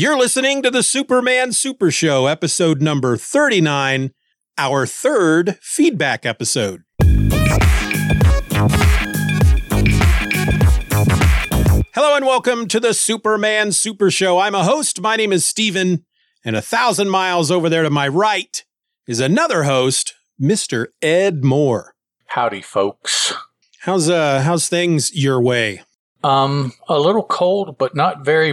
You're listening to the Superman Super Show, episode number 39, our third feedback episode. Hello and welcome to the Superman Super Show. I'm a host. My name is Steeven, and a thousand miles over there to my right is another host, Mr. Ed Moore. Howdy, folks. How's uh how's things your way? Um, a little cold, but not very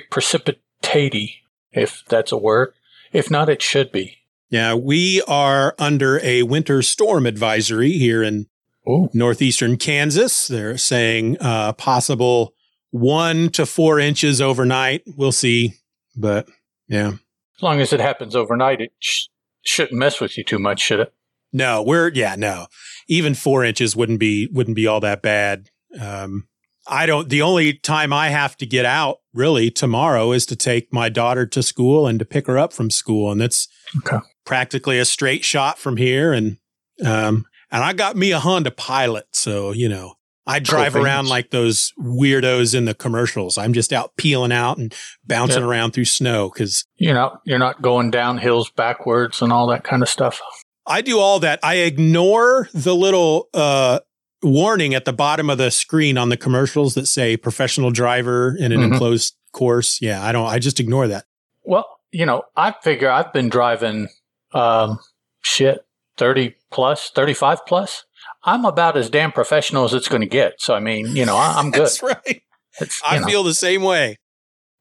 precipitaty, if that's a word. If not, it should be. Yeah, we are under a winter storm advisory here in Ooh. northeastern Kansas. They're saying uh, possible one to four inches overnight. We'll see, but yeah, As long as it happens overnight, it sh- shouldn't mess with you too much, should it? no, we're yeah, no, even four inches wouldn't be wouldn't be all that bad. Um, I don't. The only time I have to get out really tomorrow is to take my daughter to school and to pick her up from school, and that's Okay. practically a straight shot from here. And um, and I got me a Honda Pilot, so you know I drive Cool around like those weirdos in the commercials. I'm just out peeling out and bouncing Yeah. around through snow because You're not you're not going down hills backwards and all that kind of stuff. I do all that. I ignore the little uh, warning at the bottom of the screen on the commercials that say professional driver in an Mhm. enclosed course. Yeah, I don't. I just ignore that. Well, you know, I figure I've been driving um shit 30 plus, 35 plus. I'm about as damn professional as it's going to get. So I mean, you know, I, I'm good. That's right. I know. feel the same way.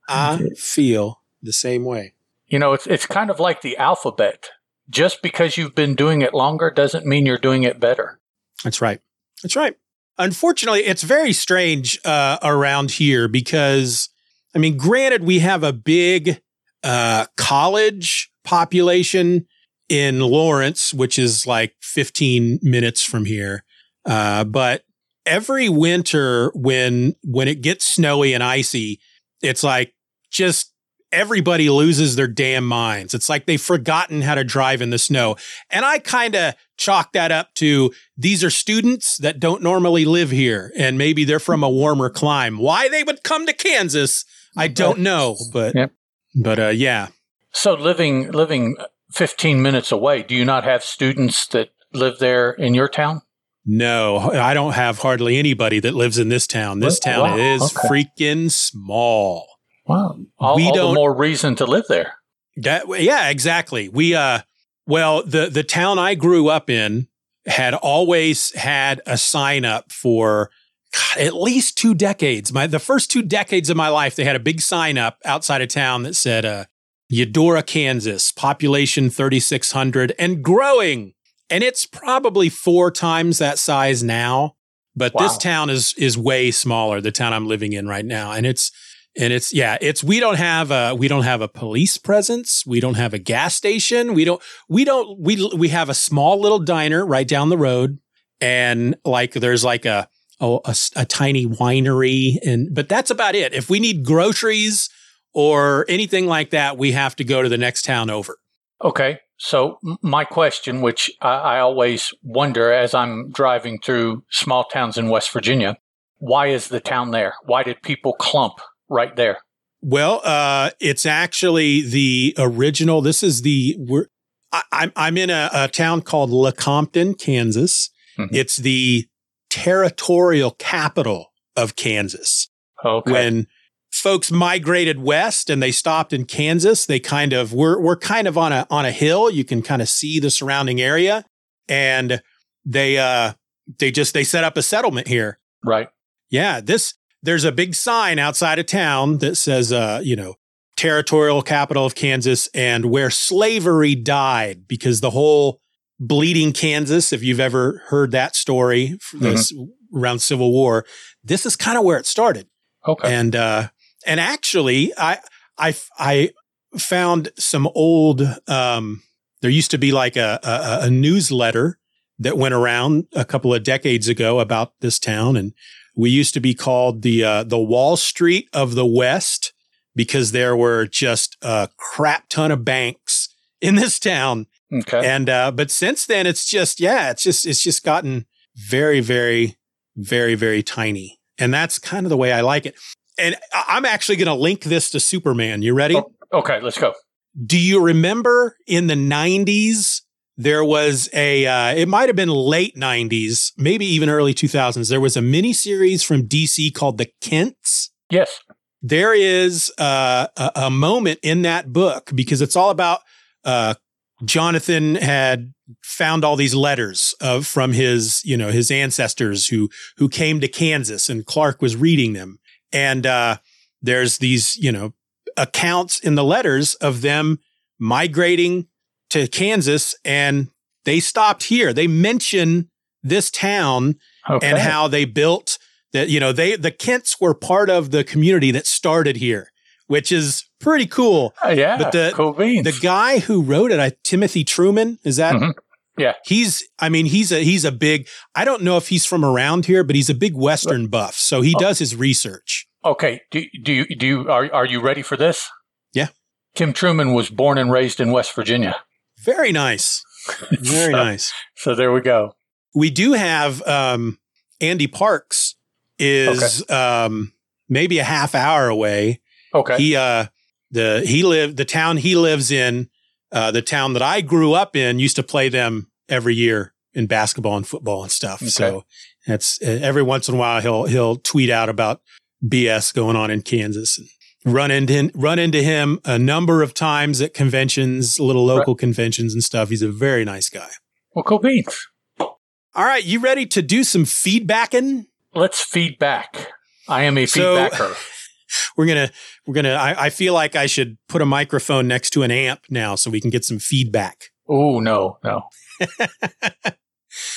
I feel the same way. You know, it's it's kind of like the alphabet. Just because you've been doing it longer doesn't mean you're doing it better. That's right. That's right. Unfortunately, it's very strange uh, around here because, I mean, granted, we have a big uh, college population in Lawrence, which is like 15 minutes from here. Uh, but every winter, when when it gets snowy and icy, it's like just everybody loses their damn minds. It's like they've forgotten how to drive in the snow. And I kind of chalk that up to these are students that don't normally live here and maybe they're from a warmer clime. Why they would come to Kansas, I don't know, but Yep. but uh yeah. So living living 15 minutes away, do you not have students that live there in your town? No, I don't have hardly anybody that lives in this town. This town wow, is okay. freaking small. Wow. All, We all don't- the more reason to live there. That yeah, exactly. We uh well, the the town I grew up in had always had a sign up for God, at least two decades. My the first two decades of my life, they had a big sign up outside of town that said uh Eudora, Kansas, population 3600 and growing. And it's probably four times that size now, but this town is is way smaller, the town I'm living in right now. And it's and it's yeah, it's we don't have a we don't have a police presence. We don't have a gas station. We don't we don't we we have a small little diner right down the road, and like there's like a a tiny winery, and but that's about it. If we need groceries or anything like that, we have to go to the next town over. Okay. So my question, which I, I always wonder as I'm driving through small towns in West Virginia, why is the town there? Why did people clump right there? Well, uh, it's actually the original. This is the we're, I, I'm I'm in a, a town called Lecompton, Kansas. Mhm. It's the territorial capital of Kansas. Okay. When folks migrated west and they stopped in Kansas, they kind of we're we're kind of on a on a hill. You can kind of see the surrounding area, and they uh they just they set up a settlement here. right. Yeah, this there's a big sign outside of town that says uh, you know, territorial capital of Kansas and where slavery died because the whole bleeding Kansas, if you've ever heard that story this, around Civil War, this is kind of where it started. Okay. And uh and actually I I I found some old um there used to be like a a, a newsletter that went around a couple of decades ago about this town and we used to be called the uh, the Wall Street of the West because there were just a crap ton of banks in this town okay. and uh, but since then, it's just yeah, it's just it's just gotten very, very, very, very tiny, and that's kind of the way I like it. And I'm actually going to link this to Superman. You ready? Oh, Okay, let's go. Do you remember in the 90s there was a uh, it might have been late 90s, maybe even early 2000s. There was a mini series from DC called The Kents. Yes. There is uh, a, a moment in that book because it's all about uh, Jonathan had found all these letters of from his, you know, his ancestors who who came to Kansas, and Clark was reading them. And uh, there's these, you know, accounts in the letters of them migrating to Kansas, and they stopped here. They mention this town Okay. and how they built that. You know, they the Kents were part of the community that started here, which is pretty cool. Uh, yeah, but the- cool. The guy who wrote it, I, Timothy Truman, is that? Mhm. Yeah. He's, I mean, he's a, he's a big, I don't know if he's from around here, but he's a big Western buff. So he Oh. does his research. okay, do do you do you are are you ready for this? Yeah. Tim Truman was born and raised in West Virginia. Very nice. Very So- nice. So there we go. We do have, um, Andy Parks is, um, maybe a half hour away. Okay. He, uh, the, he lived, the town he lives in, uh, the town that I grew up in used to play them every year in basketball and football and stuff. Okay. So that's uh, every once in a while he'll, he'll tweet out about BS going on in Kansas and run into, run into him a number of times at conventions, little local conventions and stuff. He's a very nice guy. well, cool beans. All right. You ready to do some feedbacking? Let's feedback. I am a So- feedbacker. We're going to, we're to, I, I feel like I should put a microphone next to an amp now so we can get some feedback. oh no, no.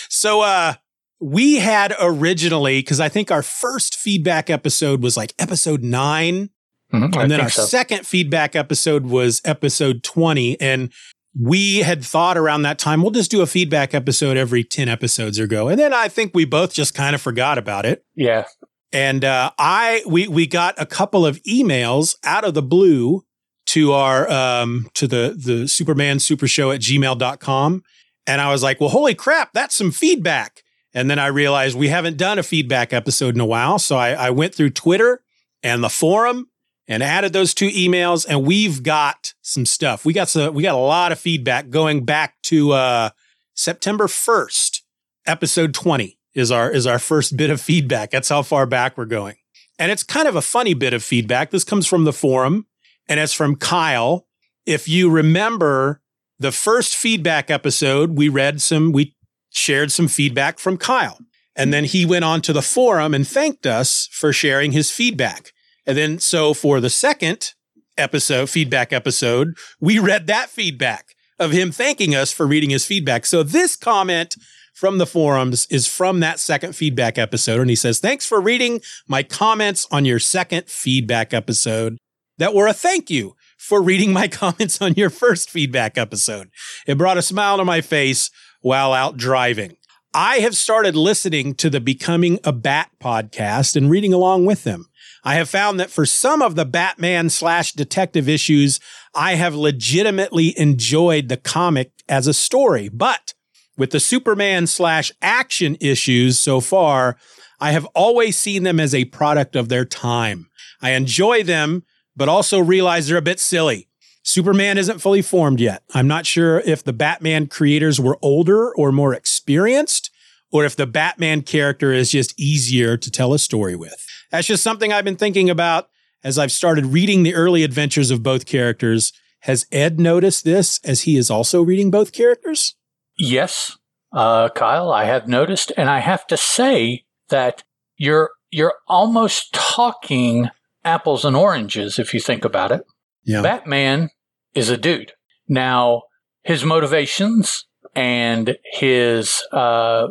So uh we had originally because I think our first feedback episode was like episode 9 Mhm, I and then our so. second feedback episode was episode 20 and we had thought around that time we'll just do a feedback episode every 10 episodes or go. And then I think we both just kind of forgot about it. yeah. And uh, I we we got a couple of emails out of the blue to our um to the the Superman Super Show at gmail.com. And I was like, well, holy crap, that's some feedback. And then I realized we haven't done a feedback episode in a while. So I, I went through Twitter and the forum and added those two emails, and we've got some stuff. We got some we got a lot of feedback going back to uh September 1st, episode 20 is our is our first bit of feedback. That's how far back we're going. And it's kind of a funny bit of feedback. This comes from the forum and it's from Kyle. If you remember the first feedback episode, we read some we shared some feedback from Kyle. And then he went on to the forum and thanked us for sharing his feedback. And then so for the second episode, feedback episode, we read that feedback of him thanking us for reading his feedback. So this comment from the forums is from that second feedback episode. And he says, Thanks for reading my comments on your second feedback episode that were a thank you for reading my comments on your first feedback episode. It brought a smile to my face while out driving. I have started listening to the Becoming a Bat podcast and reading along with them. I have found that for some of the Batman slash detective issues, I have legitimately enjoyed the comic as a story, but with the Superman slash action issues so far, I have always seen them as a product of their time. I enjoy them, but also realize they're a bit silly. Superman isn't fully formed yet. I'm not sure if the Batman creators were older or more experienced, or if the Batman character is just easier to tell a story with. That's just something I've been thinking about as I've started reading the early adventures of both characters. Has Ed noticed this as he is also reading both characters? Yes, uh, Kyle, I have noticed, and I have to say that you're you're almost talking apples and oranges if you think about it. Yeah. Batman is a dude. Now, his motivations and his uh,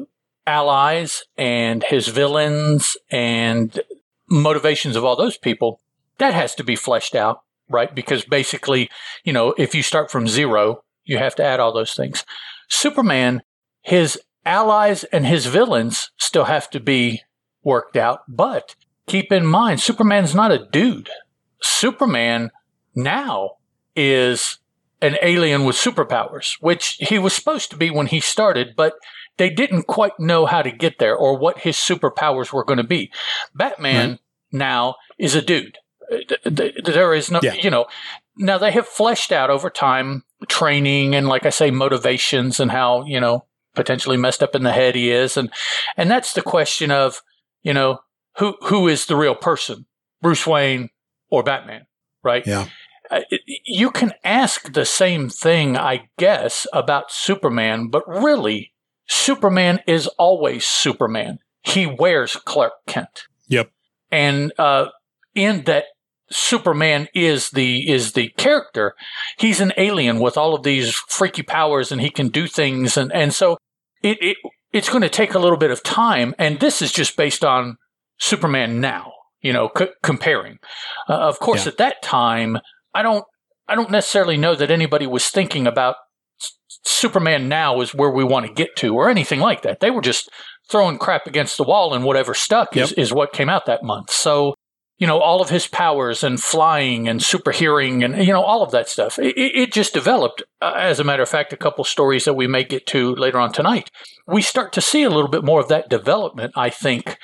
allies and his villains and motivations of all those people, that has to be fleshed out, right? Because basically, you know, if you start from zero, you have to add all those things. Superman, his allies and his villains still have to be worked out. But keep in mind, Superman's not a dude. Superman now is an alien with superpowers, which he was supposed to be when he started, but they didn't quite know how to get there or what his superpowers were going to be. Batman now is a dude. Uh, th- th- There is no, Yeah. you know, now they have fleshed out over time training and, like I say, motivations and how you know potentially messed up in the head he is, and and that's the question of you know who who is the real person, Bruce Wayne or Batman, right? Yeah. Uh, you can ask the same thing, I guess, about Superman, but really, Superman is always Superman. He wears Clark Kent. Yep. And uh, in that Superman is the is the character, he's an alien with all of these freaky powers, and he can do things, and and so it, it it's going to take a little bit of time, and this is just based on Superman now. You know, c- comparing. Uh, of course, yeah. at that time, I don't I don't necessarily know that anybody was thinking about Superman now is where we want to get to or anything like that. They were just throwing crap against the wall and whatever stuck yep. is, is what came out that month. So, you know, all of his powers and flying and super hearing and, you know, all of that stuff. It, it just developed. Uh, as a matter of fact, a couple stories that we may get to later on tonight. We start to see a little bit more of that development, I think,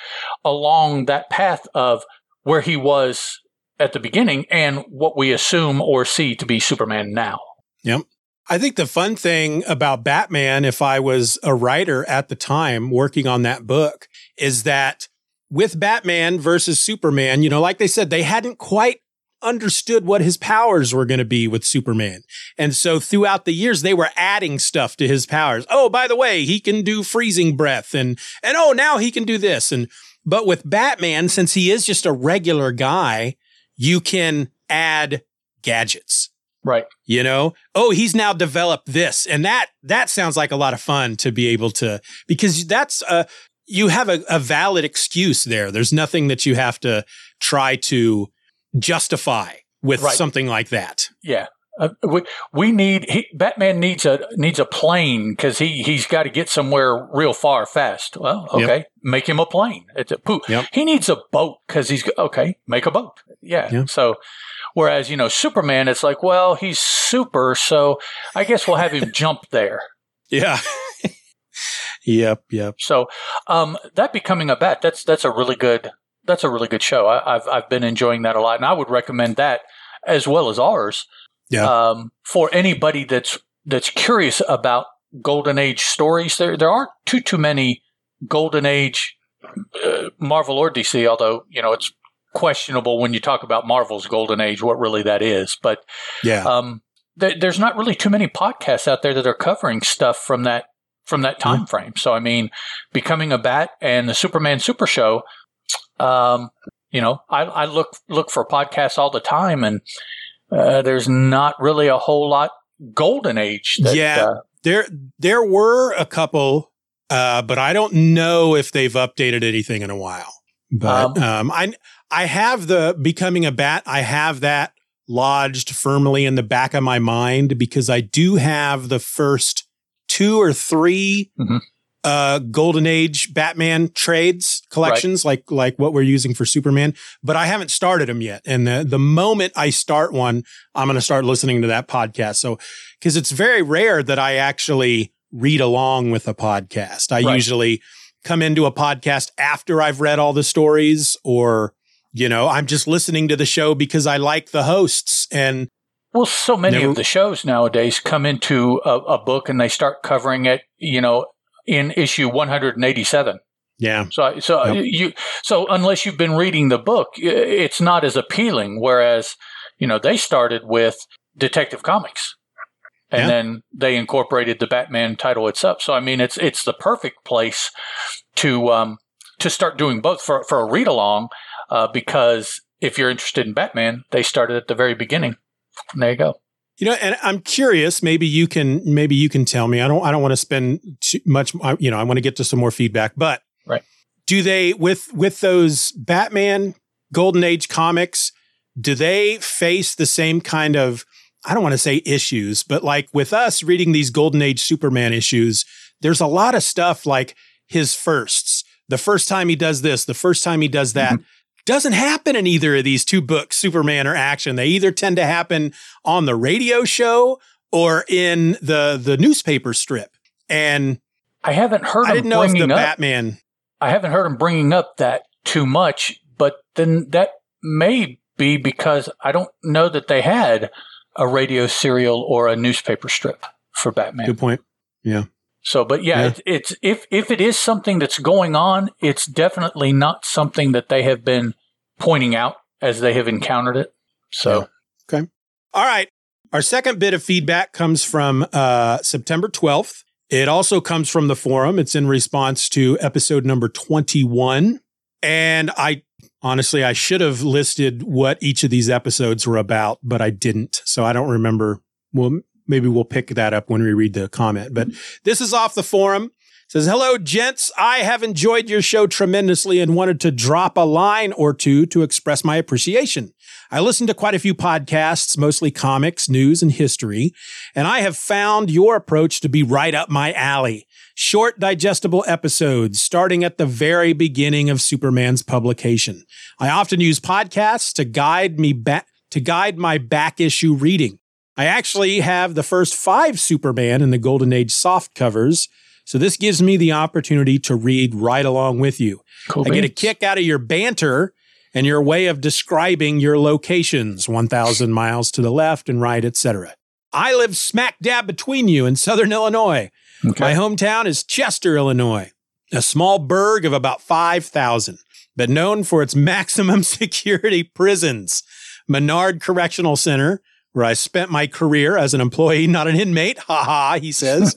along that path of where he was at the beginning and what we assume or see to be Superman now. Yep. I think the fun thing about Batman, if I was a writer at the time working on that book, is that with Batman versus Superman, you know, like they said, they hadn't quite understood what his powers were going to be with Superman. And so throughout the years, they were adding stuff to his powers. Oh, by the way, he can do freezing breath and, and oh, now he can do this. And, but with Batman, since he is just a regular guy, you can add gadgets. Right. You know, oh, he's now developed this. And that, that sounds like a lot of fun to be able to, because that's a, you have a, a valid excuse there. There's nothing that you have to try to justify with right. something like that. Yeah. Uh, we, we need he, Batman needs a needs a plane because he he's got to get somewhere real far fast. Well, okay, yep. make him a plane. It's a poop. Yep. He needs a boat because he's okay. Make a boat. Yeah. Yep. So, whereas you know Superman, it's like, well, he's super, so I guess we'll have him jump there. Yeah. yep. Yep. So, um, that becoming a bat that's that's a really good that's a really good show. I, I've I've been enjoying that a lot, and I would recommend that as well as ours yeah. Um, for anybody that's that's curious about golden age stories, there there aren't too too many golden age uh, Marvel or DC. Although you know it's questionable when you talk about Marvel's golden age, what really that is. But yeah, um, th- there's not really too many podcasts out there that are covering stuff from that from that time mm-hmm. frame. So I mean, becoming a bat and the Superman Super Show. Um, you know, I, I look look for podcasts all the time, and uh, there's not really a whole lot golden age. That, yeah, uh, there there were a couple, uh, but I don't know if they've updated anything in a while. But um, um, I I have the becoming a bat. I have that lodged firmly in the back of my mind because I do have the first two or 3 mm-hmm uh golden age batman trades collections right. like like what we're using for superman but i haven't started them yet and the, the moment i start one i'm going to start listening to that podcast so because it's very rare that i actually read along with a podcast i right. usually come into a podcast after i've read all the stories or you know i'm just listening to the show because i like the hosts and well, so many Never, of the shows nowadays come into a, a, book and they start covering it, you know, in issue 187. Yeah. So, so yep. you, so unless you've been reading the book, it's not as appealing. Whereas, you know, they started with Detective Comics, and yeah. then they incorporated the Batman title itself. So, I mean, it's it's the perfect place to um, to start doing both for for a read along, uh, because if you're interested in Batman, they started at the very beginning. And there you go. You know, and I'm curious. Maybe you can. Maybe you can tell me. I don't. I don't want to spend too much. You know, I want to get to some more feedback. But right. Do they with with those Batman Golden Age comics? Do they face the same kind of? I don't want to say issues, but like with us reading these Golden Age Superman issues, there's a lot of stuff like his firsts. The first time he does this, the first time he does that. Mm-hmm doesn't happen in either of these two books, Superman or Action. They either tend to happen on the radio show or in the the newspaper strip. And I haven't heard. I didn't know if the up, Batman. I haven't heard him bringing up that too much, but then that may be because I don't know that they had a radio serial or a newspaper strip for Batman. Good point. Yeah. So, but yeah, Yeah. It's, it's if if it is something that's going on, it's definitely not something that they have been pointing out as they have encountered it. So, Okay. All right. Our second bit of feedback comes from uh, September 12th. It also comes from the forum. It's in response to episode number 21. And I honestly, I should have listed what each of these episodes were about, but I didn't. So I don't remember. Well, maybe we'll pick that up when we read the comment. But this is off the forum. It says, Hello, gents. I have enjoyed your show tremendously and wanted to drop a line or two to express my appreciation. I listen to quite a few podcasts, mostly comics, news, and history, and I have found your approach to be right up my alley. Short, digestible episodes starting at the very beginning of Superman's publication. I often use podcasts to guide me back to guide my back issue reading. I actually have the first five Superman in the Golden Age soft covers, so this gives me the opportunity to read right along with you. cool. I get a kick out of your banter and your way of describing your locations 1,000 miles to the left and right, etc. I live smack dab between you in southern Illinois. Okay. My hometown is Chester, Illinois, a small burg of about 5,000, but known for its maximum security prisons. Menard Correctional Center, where I spent my career as an employee, not an inmate. Ha ha, he says.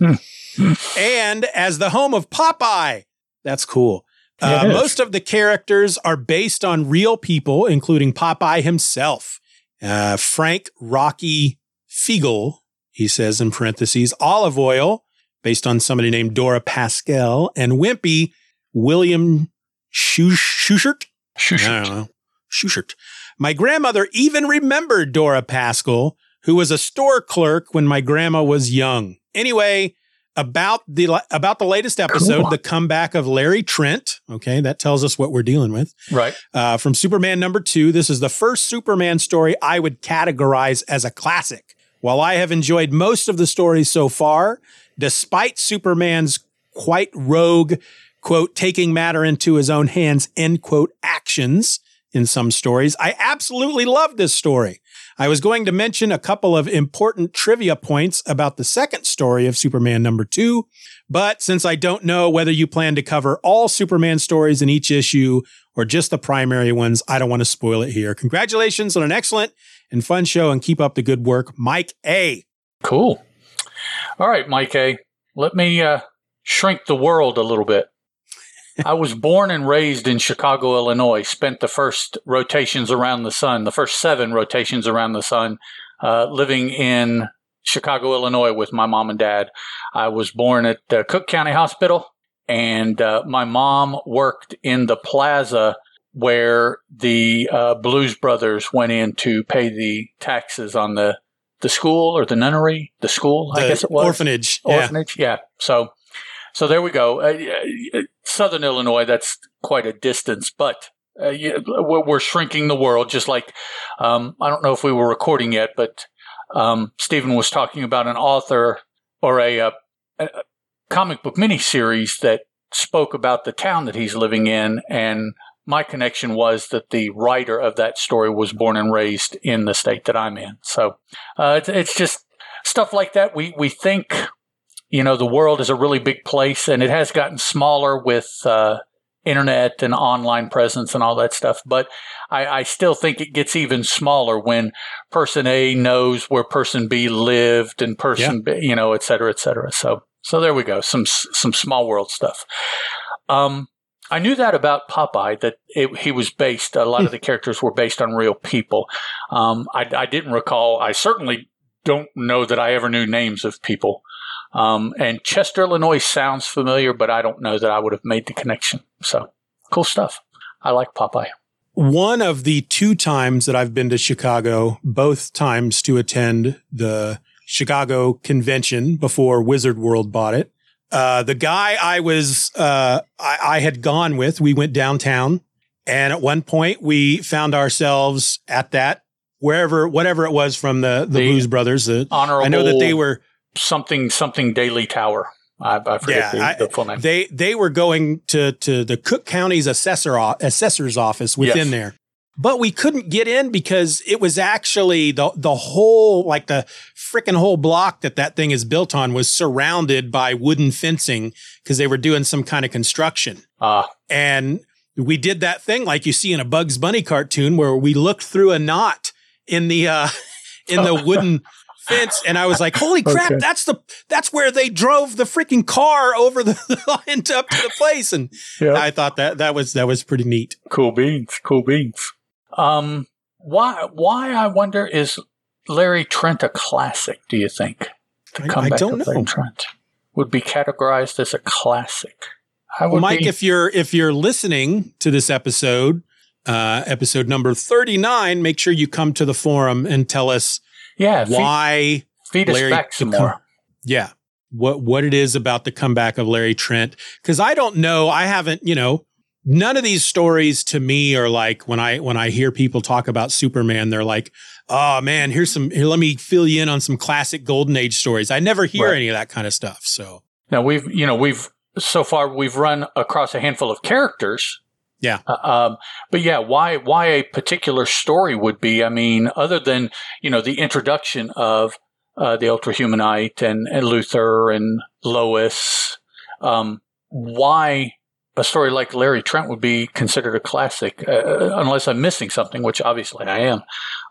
and as the home of Popeye. That's cool. Uh, most of the characters are based on real people, including Popeye himself. Uh, Frank Rocky Fiegel, he says in parentheses, Olive Oyl, based on somebody named Dora Paskel, and Wimpy, William Schuch- Schuchert. Shush. I don't know. Schuchert. My grandmother even remembered Dora Paskel, who was a store clerk when my grandma was young. Anyway, about the about the latest episode, Cool. the comeback of Larry Trent. Okay, that tells us what we're dealing with. Right. Uh, from Superman number two, this is the first Superman story I would categorize as a classic. While I have enjoyed most of the stories so far, despite Superman's quite rogue, quote, taking matter into his own hands, end quote, actions in some stories, I absolutely love this story. I was going to mention a couple of important trivia points about the second story of Superman number two, but since I don't know whether you plan to cover all Superman stories in each issue or just the primary ones, I don't want to spoil it here. Congratulations on an excellent and fun show and keep up the good work, Mike A. Cool. All right, Mike A. Let me uh, shrink the world a little bit. I was born and raised in Chicago, Illinois. Spent the first rotations around the sun, the first seven rotations around the sun, uh, living in Chicago, Illinois with my mom and dad. I was born at uh, Cook County Hospital, and uh, my mom worked in the plaza where the uh, Blues Brothers went in to pay the taxes on the the school or the nunnery, the school, I guess it was Orphanage. Yeah. orphanage. Yeah. So, so there we go. Uh, uh, Southern Illinois, that's quite a distance, but uh, we're, we're shrinking the world. Just like um, I don't know if we were recording yet, but um, Steeven was talking about an author or a, uh, a, a comic book miniseries that spoke about the town that he's living in, and my connection was that the writer of that story was born and raised in the state that I'm in. So uh, it's, it's just stuff like that. We we think, you know, the world is a really big place, and it has gotten smaller with uh, internet and online presence and all that stuff. But I, I still think it gets even smaller when person A knows where person B lived and person B, you know, et cetera, et cetera. So so there we go. Some some small world stuff. Um, I knew that about Popeye that it, he was based. A lot of the characters were based on real people. Um, I, I didn't recall. I certainly don't know that I ever knew names of people. Um, and Chester, Illinois sounds familiar, but I don't know that I would have made the connection. So cool stuff. I like Popeye. One of the two times that I've been to Chicago, both times to attend the Chicago convention before Wizard World bought it. Uh, the guy I was, uh, I, I had gone with, we went downtown and at one point we found ourselves at that wherever, whatever it was from the, the, The Blues Brothers. The, Honorable. I know that they were, something something Daily Tower. I, I forget Yeah, the, the full name. they, they were going to, to the Cook County's assessor, assessor's office within Yes. there. but we couldn't get in because it was actually the the whole like the freaking whole block that that thing is built on was surrounded by wooden fencing because they were doing some kind of construction. Ah, And we did that thing like you see in a Bugs Bunny cartoon where we looked through a knot in the uh in the wooden fence and I was like, "Holy crap, Okay. that's the that's where they drove the freaking car over the line up to the place." And yeah. I thought that that was that was pretty neat. Cool beans. Cool beans. Um, why? Why? I wonder is Larry Trent a classic? Do you think? The I- I comeback don't of Larry. Trent would be categorized as a classic. I would Well, Mike, be- if you're if you're listening to this episode, uh episode number 39, make sure you come to the forum and tell us yeah, why feed us Larry back some more. yeah what what it is about the comeback of Larry Trent cuz I don't know I haven't you know none of these stories to me are like when I when I hear people talk about Superman they're like oh man here's some here let me fill you in on some classic golden age stories I never hear Right. any of that kind of stuff so Now we've, you know, we've so far we've run across a handful of characters. Yeah. Uh, um, but yeah, why why a particular story would be? I mean, other than you know the introduction of uh, the Ultra Humanite and, and Luthor and Lois, um, why a story like Larry Trent would be considered a classic? Uh, unless I'm missing something, which obviously I am.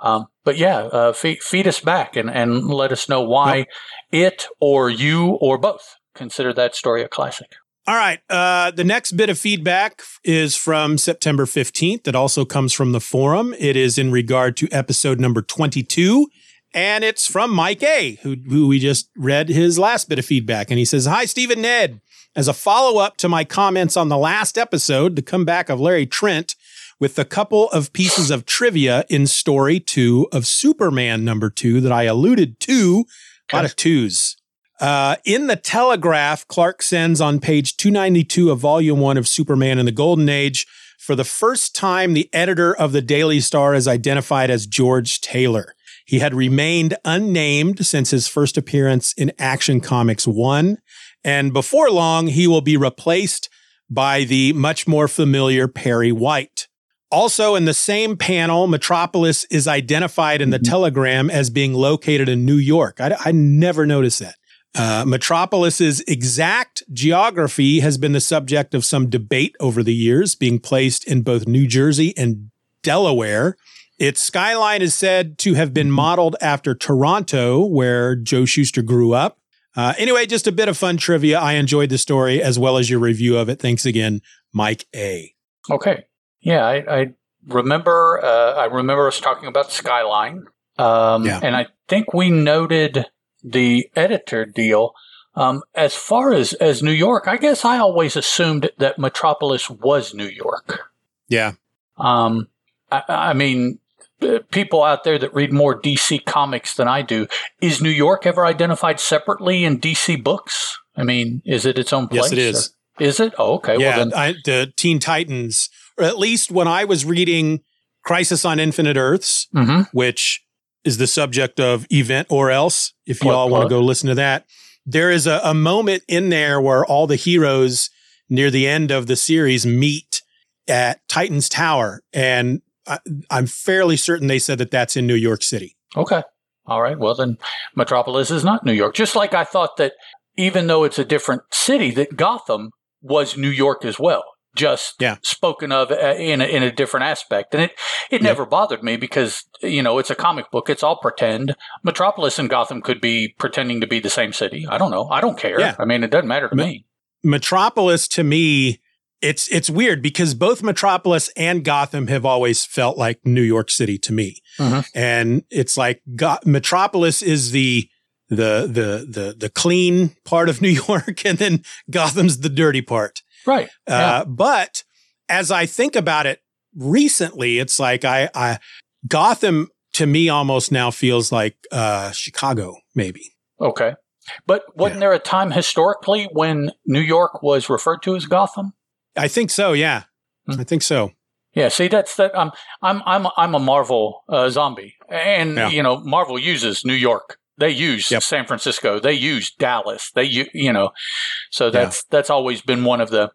Um, but yeah, uh, feed, feed us back and, and let us know why it or you or both consider that story a classic. All right. Uh, the next bit of feedback is from September 15th. It also comes from the forum. It is in regard to episode number 22. And it's from Mike A, who, who we just read his last bit of feedback. And he says, Hi, Steve and Ned. As a follow up to my comments on the last episode, the comeback of Larry Trent, with a couple of pieces of trivia in story two of Superman number two that I alluded to. A lot of twos. Uh, in the Telegraph, Clark sends on page 292 of volume one of Superman in the Golden Age. For the first time, the editor of the Daily Star is identified as George Taylor. He had remained unnamed since his first appearance in Action Comics 1. And before long, he will be replaced by the much more familiar Perry White. Also, in the same panel, Metropolis is identified in the telegram as being located in New York. I, I never noticed that. Uh, Metropolis's exact geography has been the subject of some debate over the years, being placed in both New Jersey and Delaware. Its skyline is said to have been modeled after Toronto, where Joe Shuster grew up. Uh, anyway, just a bit of fun trivia. I enjoyed the story as well as your review of it. Thanks again, Mike A. Okay. Yeah, I, I remember. Uh, I remember us talking about Skyline, um, Yeah. and I think we noted the editor deal. Um, as far as as New York, I guess I always assumed that Metropolis was New York. Yeah. Um, I, I mean, uh, people out there that read more DC comics than I do, is New York ever identified separately in DC books? I mean, is it its own place? Yes, it is. or- Is it? Oh, okay. yeah, Well, then, I, the Teen Titans, or at least when I was reading Crisis on Infinite Earths, Mhm. which is the subject of Event or Else, if you all want to uh-huh. go listen to that, there is a, a moment in there where all the heroes near the end of the series meet at Titan's Tower. And I, I'm fairly certain they said that that's in New York City. Okay. All right. Well, then Metropolis is not New York. Just like I thought that even though it's a different city, that Gotham was New York as well, just Yeah. spoken of uh, in a, in a different aspect. And it, it Yeah. never bothered me because, you know, it's a comic book. It's all pretend. Metropolis and Gotham could be pretending to be the same city. I don't know. I don't care. Yeah. I mean, it doesn't matter to Me- me. Metropolis to me, it's it's weird because both Metropolis and Gotham have always felt like New York City to me, Mhm. and it's like Go- Metropolis is the the the the the clean part of New York, and then Gotham's the dirty part. Right. Uh, But as I think about it recently, it's like I, I Gotham to me almost now feels like uh, Chicago, maybe. Okay. But wasn't Yeah. there a time historically when New York was referred to as Gotham? I think so. Yeah, Hmm. I think so. Yeah, see, that's that. I'm I'm I'm I'm a Marvel uh, zombie, and Yeah. you know, Marvel uses New York. They use Yep. San Francisco. They use Dallas. They you know, so that's that's always been one of the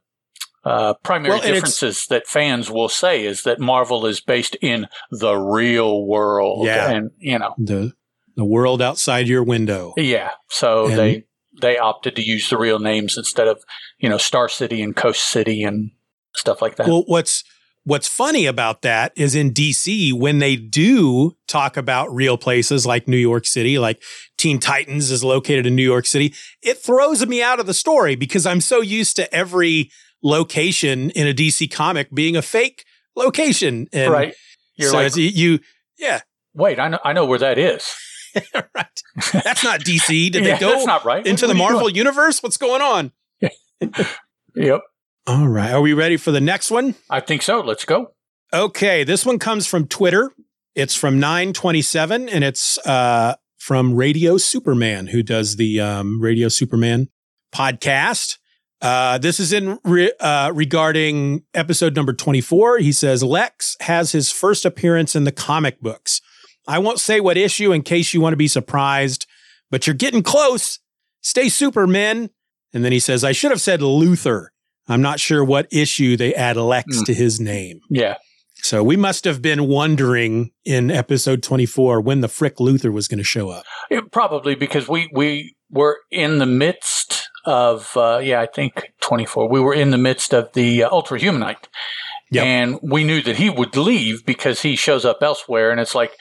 uh, primary Well, differences that fans will say is that Marvel is based in the real world. Yeah. And, you know, The the world outside your window. yeah. So And- they, they opted to use the real names instead of, you know, Star City and Coast City and stuff like that. Well, what's what's funny about that is in DC when they do talk about real places like New York City, like Teen Titans is located in New York City, it throws me out of the story because I'm so used to every location in a DC comic being a fake location. And right. You're so like, you, yeah, wait, I know, I know where that is. right. That's not DC. Did Yeah, they go that's not right. into What- the what Marvel universe? What's going on? Yep. All right. Are we ready for the next one? I think so. Let's go. Okay, this one comes from Twitter. It's from 927 and it's uh, from Radio Superman, who does the um, Radio Superman podcast. Uh, this is in re- uh, regarding episode number 24. He says Lex has his first appearance in the comic books. I won't say what issue in case you want to be surprised, but you're getting close. Stay Superman. And then he says, I should have said Luthor. I'm not sure what issue they add Lex Hmm. to his name. Yeah. So we must have been wondering in episode 24 when the Frick Luthor was going to show up. It, probably because we, we were in the midst of, uh, yeah, I think 24. We were in the midst of the uh, Ultra Humanite. Yep. And we knew that he would leave because he shows up elsewhere. And it's like,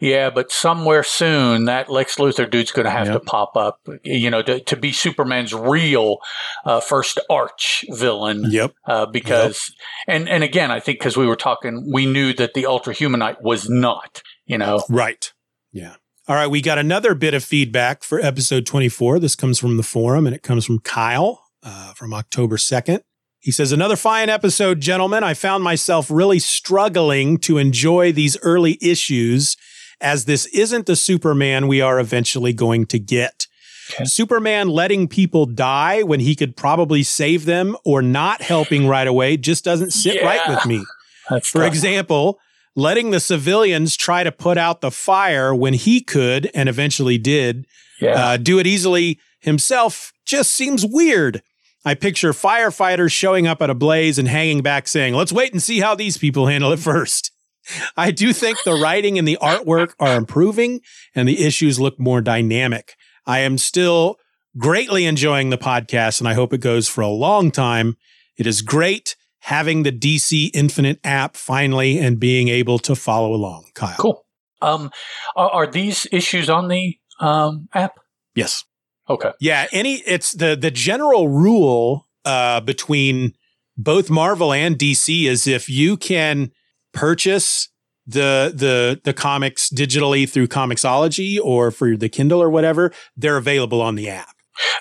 yeah, but somewhere soon that Lex Luthor dude's going to have Yep. to pop up, you know, to, to be Superman's real uh, first arch villain. Yep. uh, because and and again I think because we were talking we knew that the ultra humanite was not you know Right. Yeah. All right. We got another bit of feedback for episode 24. This comes from the forum and it comes from Kyle uh, from October 2nd. He says, Another fine episode, gentlemen. I found myself really struggling to enjoy these early issues as this isn't the Superman we are eventually going to get. Okay. Superman letting people die when he could probably save them or not helping right away just doesn't sit right with me. that's For tough. example, letting the civilians try to put out the fire when he could and eventually did yeah uh, do it easily himself just seems weird. I picture firefighters showing up at a blaze and hanging back saying, let's wait and see how these people handle it first. I do think the writing and the artwork are improving and the issues look more dynamic. I am still greatly enjoying the podcast and I hope it goes for a long time. It is great having the DC Infinite app finally and being able to follow along. Kyle. cool um are, are these issues on the um app Yes. okay Yeah, any it's the the general rule uh between both Marvel and DC is if you can purchase the the the comics digitally through Comixology or for the Kindle or whatever, they're available on the app.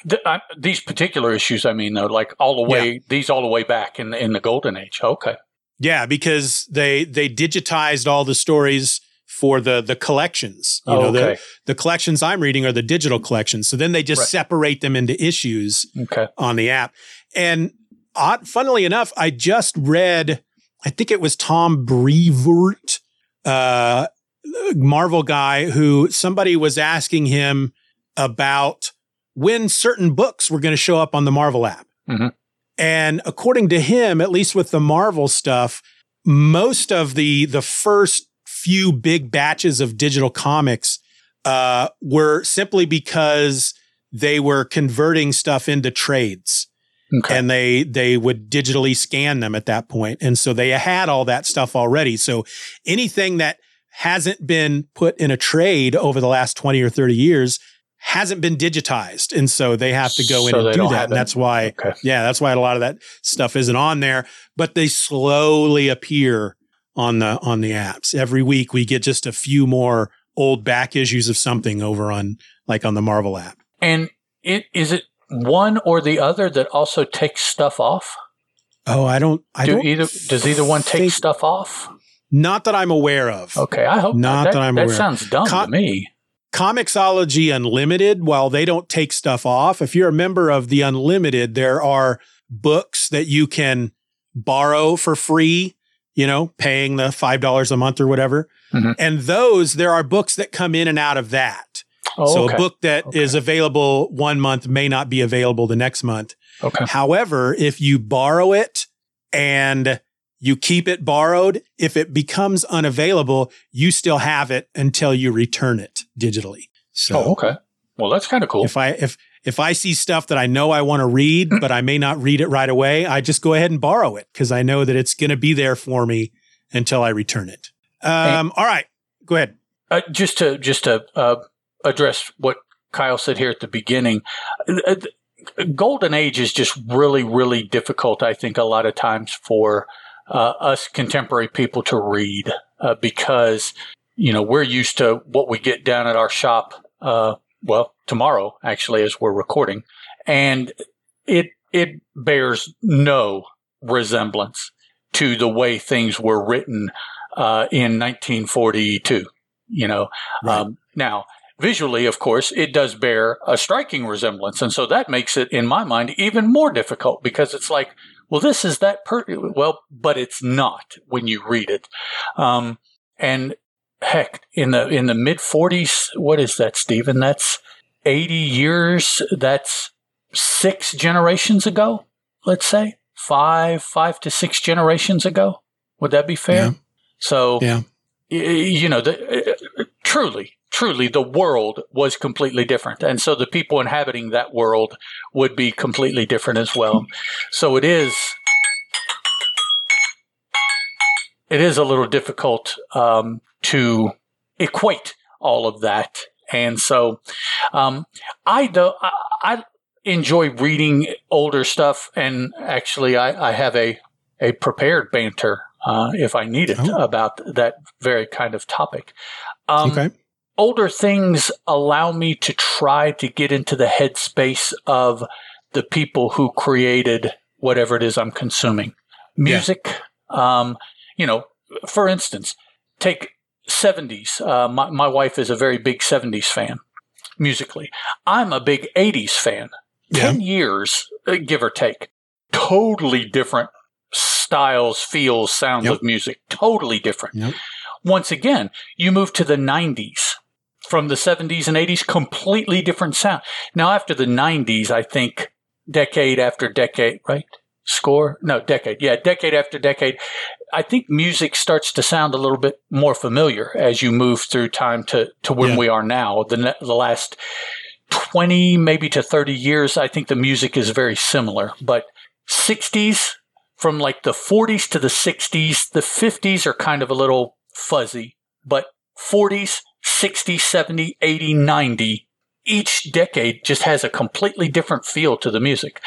Th- I, uh, these particular issues i mean though like all the way these all the way back in in the golden age okay Yeah, because they they digitized all the stories for the the collections. You Oh, know, the okay the collections I'm reading are the digital collections. So then they just Right. separate them into issues okay on the app. And odd, funnily enough, I just read, I think it was Tom Brevoort, uh, Marvel guy, who somebody was asking him about when certain books were going to show up on the Marvel app. Mhm. And according to him, at least with the Marvel stuff, most of the the first few big batches of digital comics uh, were simply because they were converting stuff into trades okay. And they they would digitally scan them at that point. And so they had all that stuff already. So anything that hasn't been put in a trade over the last 20 or 30 years hasn't been digitized. And so they have to go in and do that. and that's why okay. yeah that's why a lot of that stuff isn't on there. But they slowly appear on the on the apps. Every week we get just a few more old back issues of something over on like on the marvel app. And it is it one or the other that also takes stuff off oh i don't i Do don't either does either one take think- stuff off not that i'm aware of okay i hope Not that, that I'm that aware of. sounds dumb Co- to me Comixology Unlimited, while they don't take stuff off, if you're a member of the Unlimited, there are books that you can borrow for free, you know, paying the $5 a month or whatever. Mhm. And those, there are books that come in and out of that. Oh, so okay. a book that is Okay. available one month may not be available the next month. okay However, if you borrow it and you keep it borrowed. If it becomes unavailable, you still have it until you return it digitally. So, oh, okay. Well, that's kind of cool. If I if if I see stuff that I know I want to read, but I may not read it right away, I just go ahead and borrow it because I know that it's going to be there for me until I return it. Um, all right, go ahead. Uh, just to just to uh, address what Kyle said here at the beginning, uh, golden age is just really really difficult. I think a lot of times for uh, us contemporary people to read uh, because you know we're used to what we get down at our shop. Uh, well, tomorrow actually, as we're recording, and it it bears no resemblance to the way things were written uh, in 1942. You know, right. um, now visually, of course, it does bear a striking resemblance, and so that makes it, in my mind, even more difficult because it's like, well, this is that per well, but it's not when you read it. Um, and heck, in the in the mid 40s, what is that, Steeven? That's 80 years. That's six generations ago. Let's say five, five to six generations ago. Would that be fair? Yeah. So, yeah. you know, the, uh, truly, truly, the world was completely different, and so the people inhabiting that world would be completely different as well. So it is. It is a little difficult um, to equate all of that, and so um, I do. I, I enjoy reading older stuff, and actually, I, I have a a prepared banter uh, if I need it oh. about that very kind of topic. Um, okay. Older things allow me to try to get into the headspace of the people who created whatever it is I'm consuming. Music, yeah. um, you know, for instance, take 70s. Uh, my, my wife is a very big 70s fan musically. I'm a big 80s fan. Yeah. 10 years, uh, give or take. Totally different styles, feels, sounds yep. of music. Totally different. Yep. Once again, you move to the 90s. From the 70s and 80s, completely different sound. Now, after the 90s, I think decade after decade, right? Score? No, decade. Yeah, decade after decade. I think music starts to sound a little bit more familiar as you move through time to, to when yeah. we are now. The, the last 20, maybe to 30 years, I think the music is very similar. But 60s, from like the 40s to the 60s, the 50s are kind of a little fuzzy, but 40s, 60, 70, 80, 90, each decade just has a completely different feel to the music.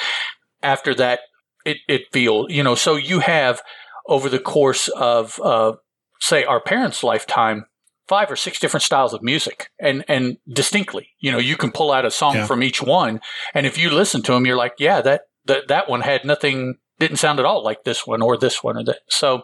After that, it, it feels, you know, so you have over the course of, uh, say, our parents' lifetime, five or six different styles of music and, and distinctly, you know, you can pull out a song yeah. from each one. And if you listen to them, you're like, yeah, that, that, that one had nothing didn't sound at all like this one or this one or that. So,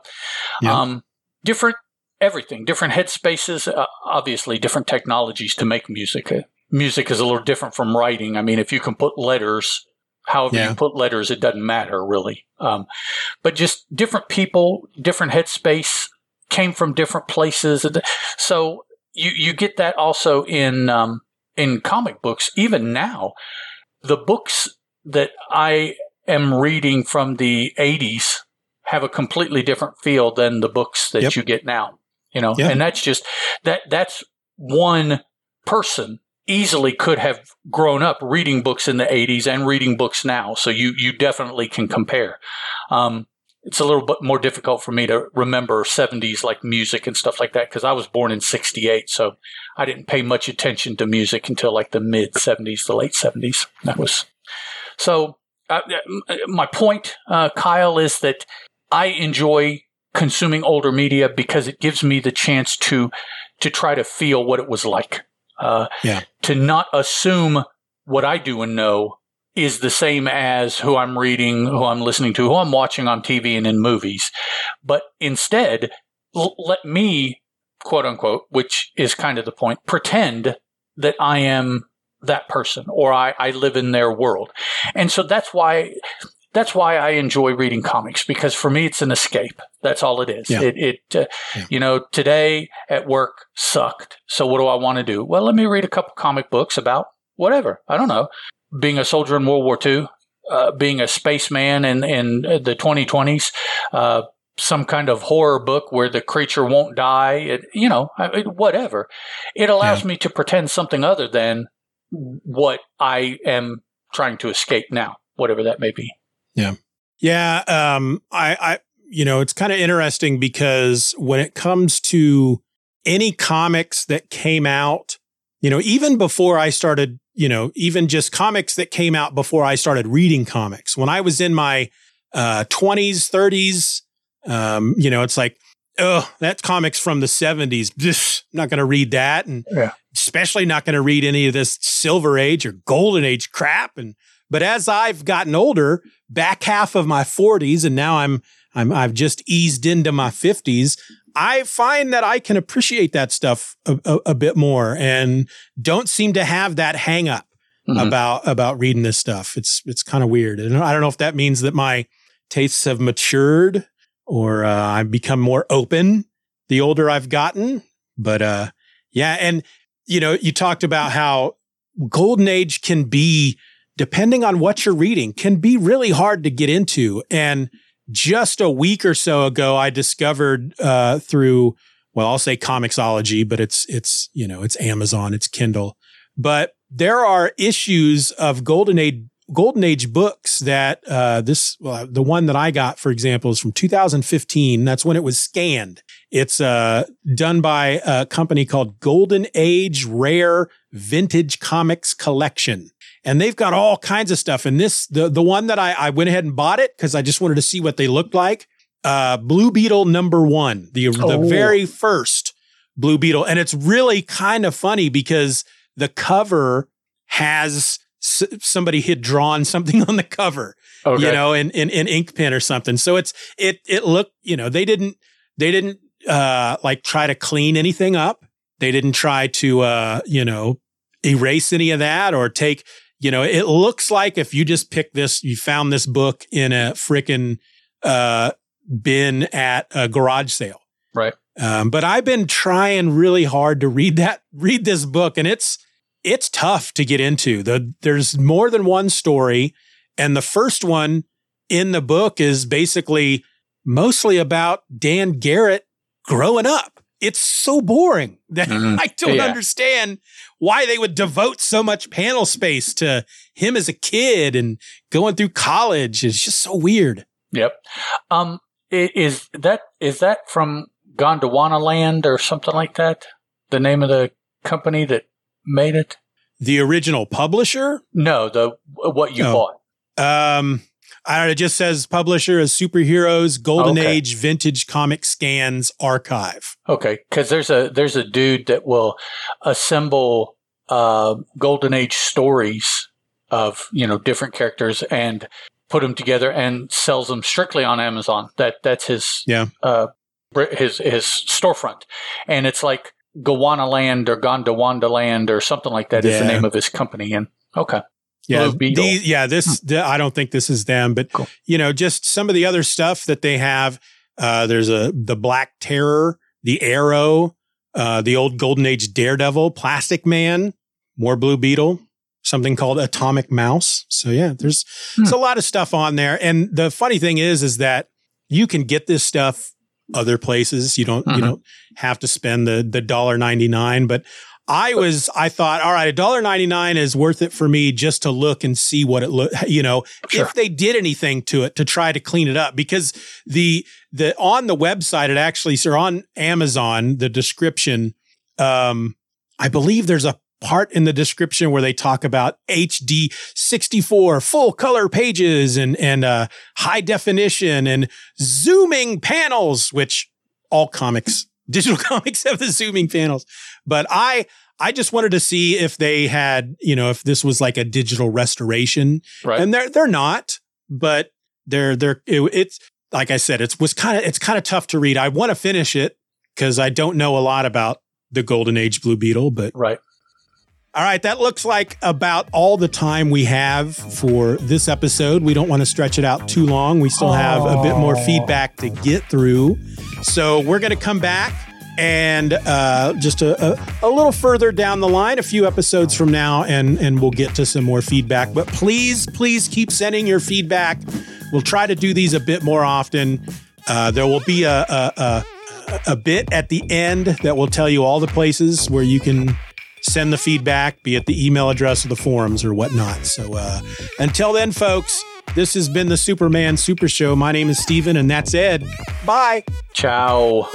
yeah. um, different everything, different headspaces, uh, obviously different technologies to make music. Uh, music is a little different from writing. I mean, if you can put letters, however yeah. you put letters, it doesn't matter really. Um, but just different people, different headspace came from different places. So you, you get that also in, um, in comic books, even now, the books that I am reading from the 80s have a completely different feel than the books that yep. you get now. You know, yeah. and that's just that that's one person easily could have grown up reading books in the 80s and reading books now. So you you definitely can compare. Um, it's a little bit more difficult for me to remember 70s like music and stuff like that because I was born in 68. So I didn't pay much attention to music until like the mid 70s, the late 70s. That was so uh, my point, uh, Kyle, is that I enjoy consuming older media because it gives me the chance to to try to feel what it was like. Uh, yeah. To not assume what I do and know is the same as who I'm reading, who I'm listening to, who I'm watching on TV and in movies, but instead l- let me, quote unquote, which is kind of the point, pretend that I am that person or I, I live in their world. And so that's why that's why I enjoy reading comics because for me it's an escape. That's all it is. Yeah. It, it uh, yeah. you know, today at work sucked. So what do I want to do? Well, let me read a couple comic books about whatever. I don't know. Being a soldier in World War II, uh, being a spaceman in, in the 2020s, uh, some kind of horror book where the creature won't die, it, you know, whatever. It allows yeah. me to pretend something other than what I am trying to escape now, whatever that may be. Yeah. Yeah. Um, I, I, you know, it's kind of interesting because when it comes to any comics that came out, you know, even before I started, you know, even just comics that came out before I started reading comics, when I was in my uh, 20s, 30s, um, you know, it's like, oh, that comics from the 70s. Pfft, I'm not going to read that. And yeah. especially not going to read any of this Silver Age or Golden Age crap. And, but as I've gotten older, back half of my 40s, and now I'm, I'm, I've just eased into my 50s. I find that I can appreciate that stuff a, a, a bit more and don't seem to have that hang up mm-hmm. about, about reading this stuff. It's, it's kind of weird. And I don't know if that means that my tastes have matured or uh, I've become more open the older I've gotten. But uh, yeah, and you know, you talked about how golden age can be, depending on what you're reading, can be really hard to get into. And just a week or so ago, I discovered uh, through, well, I'll say Comixology, but it's it's you know it's Amazon, it's Kindle, but there are issues of Golden Age golden age books that uh, this well, the one that I got, for example, is from 2015. That's when it was scanned. It's uh, done by a company called Golden Age Rare Vintage Comics Collection. And they've got all kinds of stuff. And this, the, the one that I, I went ahead and bought it because I just wanted to see what they looked like. Uh, Blue Beetle number one, the, oh. the very first Blue Beetle. And it's really kind of funny because the cover has somebody had drawn something on the cover, okay. you know, in, in, in ink pen or something. So it's, it, it looked, you know, they didn't, they didn't, uh, like try to clean anything up. They didn't try to, uh, you know, erase any of that or take, you know, it looks like if you just pick this, you found this book in a freaking, uh, bin at a garage sale. Right. Um, but I've been trying really hard to read that, read this book and it's, it's tough to get into. The, there's more than one story. And the first one in the book is basically mostly about Dan Garrett growing up. It's so boring that mm, I don't yeah. understand why they would devote so much panel space to him as a kid and going through college. It's just so weird. Yep. Um, is that is that from Gondwana Land or something like that? The name of the company that made it? The original publisher? No, the what you oh. bought. Um, I don't know. It just says publisher is Superheroes Golden okay. Age Vintage Comic Scans Archive. Okay, because there's a there's a dude that will assemble uh, Golden Age stories of you know different characters and put them together and sells them strictly on Amazon. That that's his yeah uh, his his storefront, and it's like Gawana Land or Gondawanda Land or something like that yeah. is the name of his company. And okay. Yeah, these, yeah. This hmm. I don't think this is them, but cool. you know, just some of the other stuff that they have. Uh, there's a the Black Terror, the Arrow, uh, the old Golden Age Daredevil, Plastic Man, more Blue Beetle, something called Atomic Mouse. So yeah, there's hmm. there's a lot of stuff on there. And the funny thing is, is that you can get this stuff other places. You don't mm-hmm. you don't have to spend the the dollar ninety nine. But I was I thought, all right, a dollar ninety nine is worth it for me just to look and see what it look. You know, sure. if they did anything to it to try to clean it up, because the the on the website it actually or on Amazon the description. Um, I believe there's a part in the description where they talk about HD 64 full color pages and, and, uh, high definition and zooming panels, which all comics, digital comics have the zooming panels. But I, I just wanted to see if they had, you know, if this was like a digital restoration. Right. And they're, they're not, but they're, they're, it, it's, like I said, it was kind of, it's kind of tough to read. I want to finish it because I don't know a lot about the golden age blue beetle, but right. All right, that looks like about all the time we have for this episode. We don't want to stretch it out too long. We still have a bit more feedback to get through. So we're going to come back and uh, just a, a, a, little further down the line, a few episodes from now, and and we'll get to some more feedback. But please, please keep sending your feedback. We'll try to do these a bit more often. Uh, there will be a, a, a bit at the end that will tell you all the places where you can send the feedback, be it the email address or the forums or whatnot. So uh, until then, folks. This has been the Superman Super Show. My name is Steeven, and that's Ed. Bye. Ciao.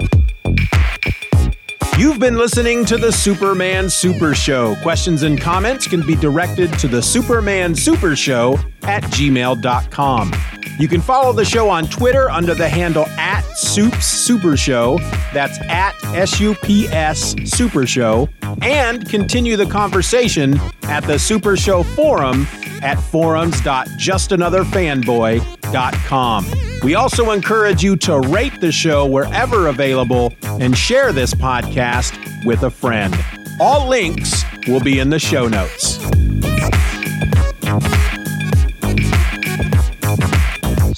You've been listening to the Superman Super Show. Questions and comments can be directed to the Superman Super Show at gmail.com. You can follow the show on Twitter under the handle at Supes Super Show. That's at S U P S Super Show. And continue the conversation at the Super Show Forum at forums.justanotherfanboy.com. We also encourage you to rate the show wherever available and share this podcast with a friend. All links will be in the show notes.